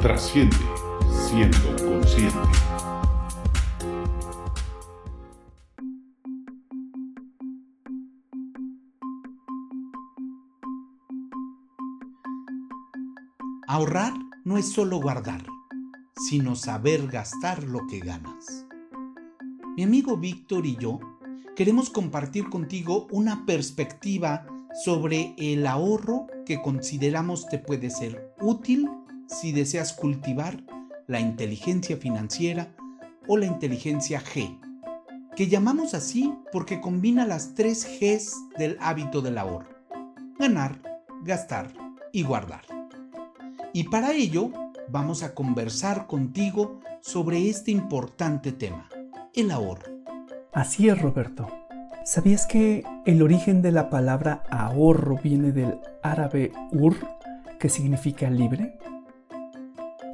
Trasciende siendo consciente. Ahorrar no es solo guardar, sino saber gastar lo que ganas. Mi amigo Víctor y yo queremos compartir contigo una perspectiva sobre el ahorro que consideramos te puede ser útil si deseas cultivar la inteligencia financiera o la inteligencia G, que llamamos así porque combina las tres Gs del hábito del ahorro. Ganar, gastar y guardar. Y para ello vamos a conversar contigo sobre este importante tema, el ahorro. Así es, Roberto. ¿Sabías que el origen de la palabra ahorro viene del árabe ur, que significa libre?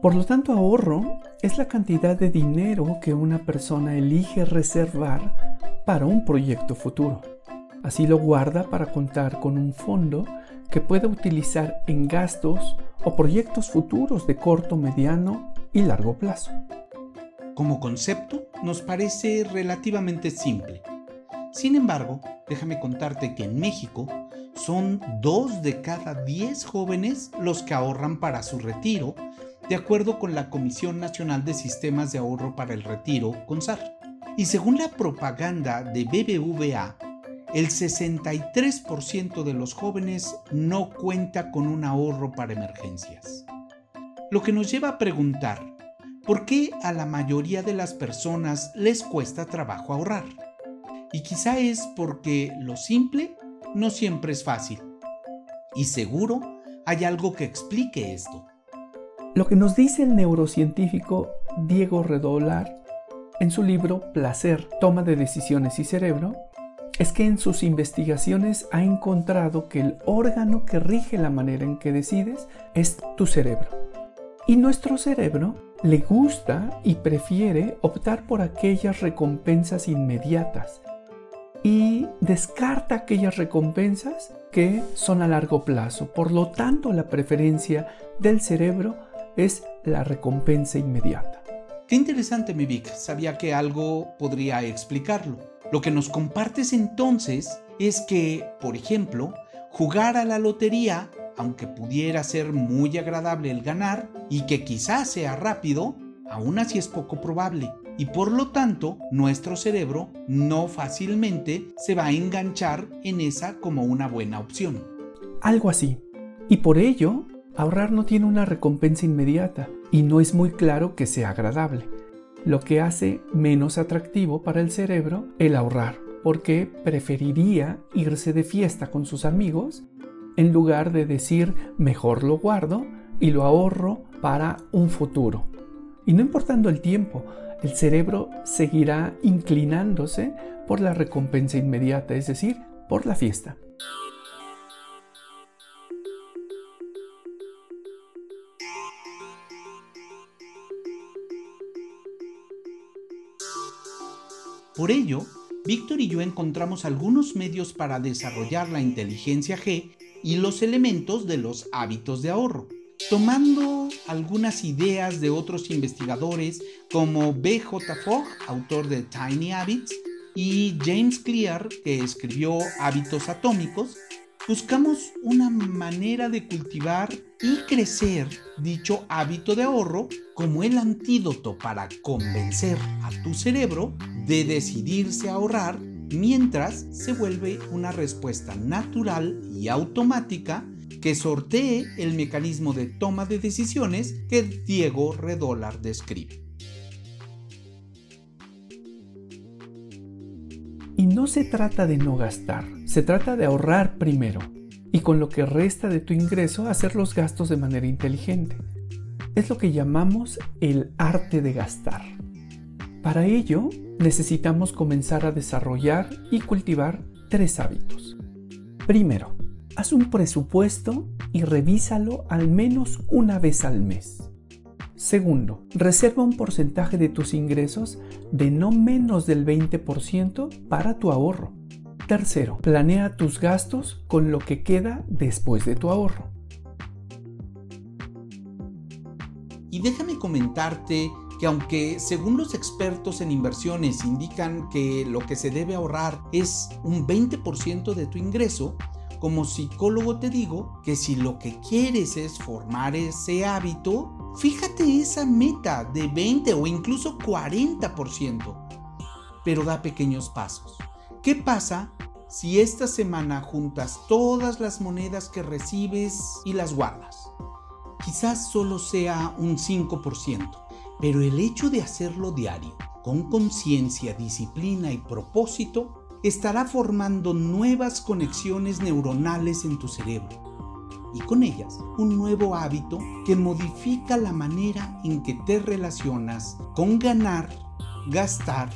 Por lo tanto, ahorro es la cantidad de dinero que una persona elige reservar para un proyecto futuro. Así lo guarda para contar con un fondo que pueda utilizar en gastos o proyectos futuros de corto, mediano y largo plazo. Como concepto, nos parece relativamente simple. Sin embargo, déjame contarte que en México son dos de cada diez jóvenes los que ahorran para su retiro de acuerdo con la Comisión Nacional de Sistemas de Ahorro para el Retiro, CONSAR. Y según la propaganda de BBVA, el 63% de los jóvenes no cuenta con un ahorro para emergencias. Lo que nos lleva a preguntar, ¿por qué a la mayoría de las personas les cuesta trabajo ahorrar? Y quizá es porque lo simple no siempre es fácil. Y seguro hay algo que explique esto. Lo que nos dice el neurocientífico Diego Redolar en su libro Placer, Toma de Decisiones y Cerebro, es que en sus investigaciones ha encontrado que el órgano que rige la manera en que decides es tu cerebro. Y nuestro cerebro le gusta y prefiere optar por aquellas recompensas inmediatas y descarta aquellas recompensas que son a largo plazo. Por lo tanto, la preferencia del cerebro es la recompensa inmediata. Qué interesante, mi Vic. Sabía que algo podría explicarlo. Lo que nos compartes entonces es que, por ejemplo, jugar a la lotería, aunque pudiera ser muy agradable el ganar y que quizás sea rápido, aún así es poco probable. Y por lo tanto, nuestro cerebro no fácilmente se va a enganchar en esa como una buena opción. Algo así. Y por ello, Ahorrar no tiene una recompensa inmediata y no es muy claro que sea agradable, lo que hace menos atractivo para el cerebro el ahorrar, porque preferiría irse de fiesta con sus amigos en lugar de decir mejor lo guardo y lo ahorro para un futuro. Y no importando el tiempo, el cerebro seguirá inclinándose por la recompensa inmediata, es decir, por la fiesta. Por ello, Víctor y yo encontramos algunos medios para desarrollar la inteligencia G y los elementos de los hábitos de ahorro, tomando algunas ideas de otros investigadores como BJ Fogg, autor de Tiny Habits, y James Clear, que escribió Hábitos Atómicos, buscamos una manera de cultivar y crecer dicho hábito de ahorro como el antídoto para convencer a tu cerebro de decidirse a ahorrar mientras se vuelve una respuesta natural y automática que sortee el mecanismo de toma de decisiones que Diego Redolar describe. No se trata de no gastar, se trata de ahorrar primero y con lo que resta de tu ingreso hacer los gastos de manera inteligente. Es lo que llamamos el arte de gastar. Para ello, necesitamos comenzar a desarrollar y cultivar tres hábitos. Primero, haz un presupuesto y revísalo al menos una vez al mes. Segundo, reserva un porcentaje de tus ingresos de no menos del 20% para tu ahorro. Tercero, planea tus gastos con lo que queda después de tu ahorro. Y déjame comentarte que aunque según los expertos en inversiones indican que lo que se debe ahorrar es un 20% de tu ingreso, como psicólogo te digo que si lo que quieres es formar ese hábito, fíjate esa meta de 20 o incluso 40%, pero da pequeños pasos. ¿Qué pasa si esta semana juntas todas las monedas que recibes y las guardas? Quizás solo sea un 5%, pero el hecho de hacerlo diario, con conciencia, disciplina y propósito, estará formando nuevas conexiones neuronales en tu cerebro y con ellas un nuevo hábito que modifica la manera en que te relacionas con ganar, gastar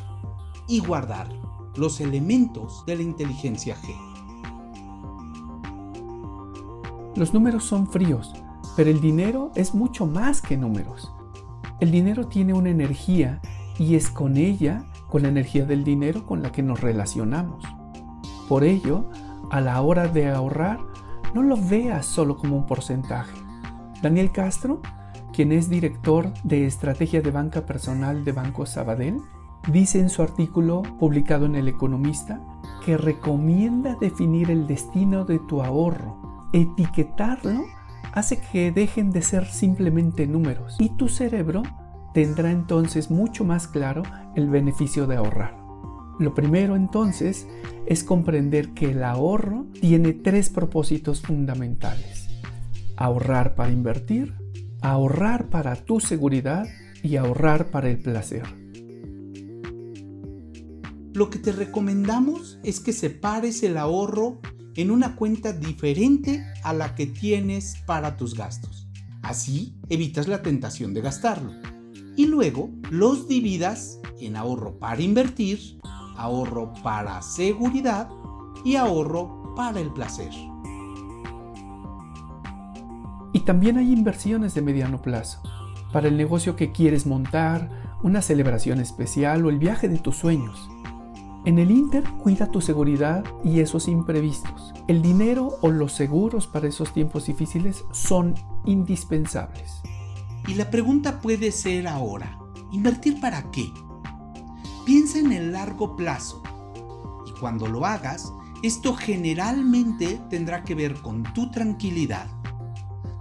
y guardar los elementos de la inteligencia G. Los números son fríos, pero el dinero es mucho más que números. El dinero tiene una energía y es con ella con la energía del dinero con la que nos relacionamos. Por ello, a la hora de ahorrar, no lo veas solo como un porcentaje. Daniel Castro, quien es director de estrategia de banca personal de Banco Sabadell, dice en su artículo publicado en El Economista que recomienda definir el destino de tu ahorro. Etiquetarlo hace que dejen de ser simplemente números y tu cerebro tendrá entonces mucho más claro el beneficio de ahorrar. Lo primero entonces es comprender que el ahorro tiene tres propósitos fundamentales. Ahorrar para invertir, ahorrar para tu seguridad y ahorrar para el placer. Lo que te recomendamos es que separes el ahorro en una cuenta diferente a la que tienes para tus gastos. Así evitas la tentación de gastarlo y luego los dividas en ahorro para invertir, ahorro para seguridad y ahorro para el placer. Y también hay inversiones de mediano plazo, para el negocio que quieres montar, una celebración especial o el viaje de tus sueños. En el Inter cuida tu seguridad y esos imprevistos. El dinero o los seguros para esos tiempos difíciles son indispensables. Y la pregunta puede ser ahora, ¿invertir para qué? Piensa en el largo plazo. Y cuando lo hagas, esto generalmente tendrá que ver con tu tranquilidad.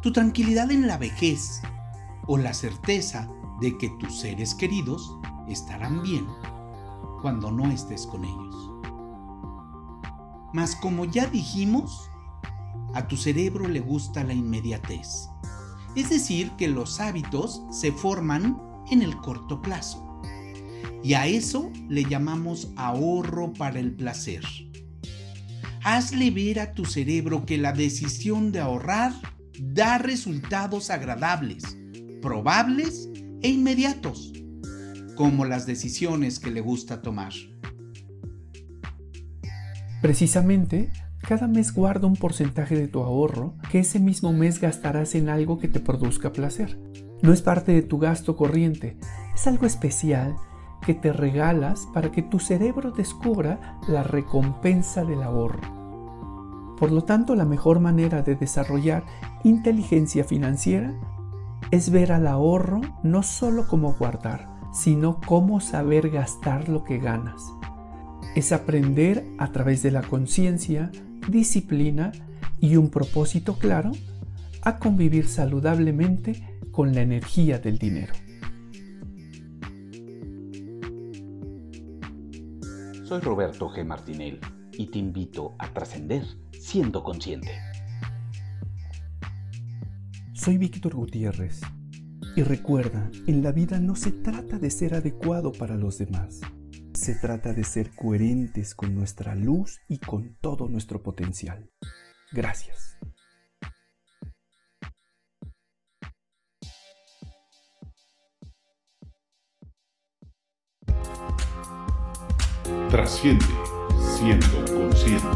Tu tranquilidad en la vejez o la certeza de que tus seres queridos estarán bien cuando no estés con ellos. Mas como ya dijimos, a tu cerebro le gusta la inmediatez. Es decir, que los hábitos se forman en el corto plazo. Y a eso le llamamos ahorro para el placer. Hazle ver a tu cerebro que la decisión de ahorrar da resultados agradables, probables e inmediatos, como las decisiones que le gusta tomar. Precisamente, cada mes guarda un porcentaje de tu ahorro que ese mismo mes gastarás en algo que te produzca placer. No es parte de tu gasto corriente, es algo especial que te regalas para que tu cerebro descubra la recompensa del ahorro. Por lo tanto, la mejor manera de desarrollar inteligencia financiera es ver al ahorro no solo como guardar, sino como saber gastar lo que ganas. Es aprender a través de la conciencia disciplina y un propósito claro a convivir saludablemente con la energía del dinero. Soy Roberto G. Martinel y te invito a trascender siendo consciente. Soy Víctor Gutiérrez y recuerda, en la vida no se trata de ser adecuado para los demás se trata de ser coherentes con nuestra luz y con todo nuestro potencial. Gracias. Trasciende siendo consciente.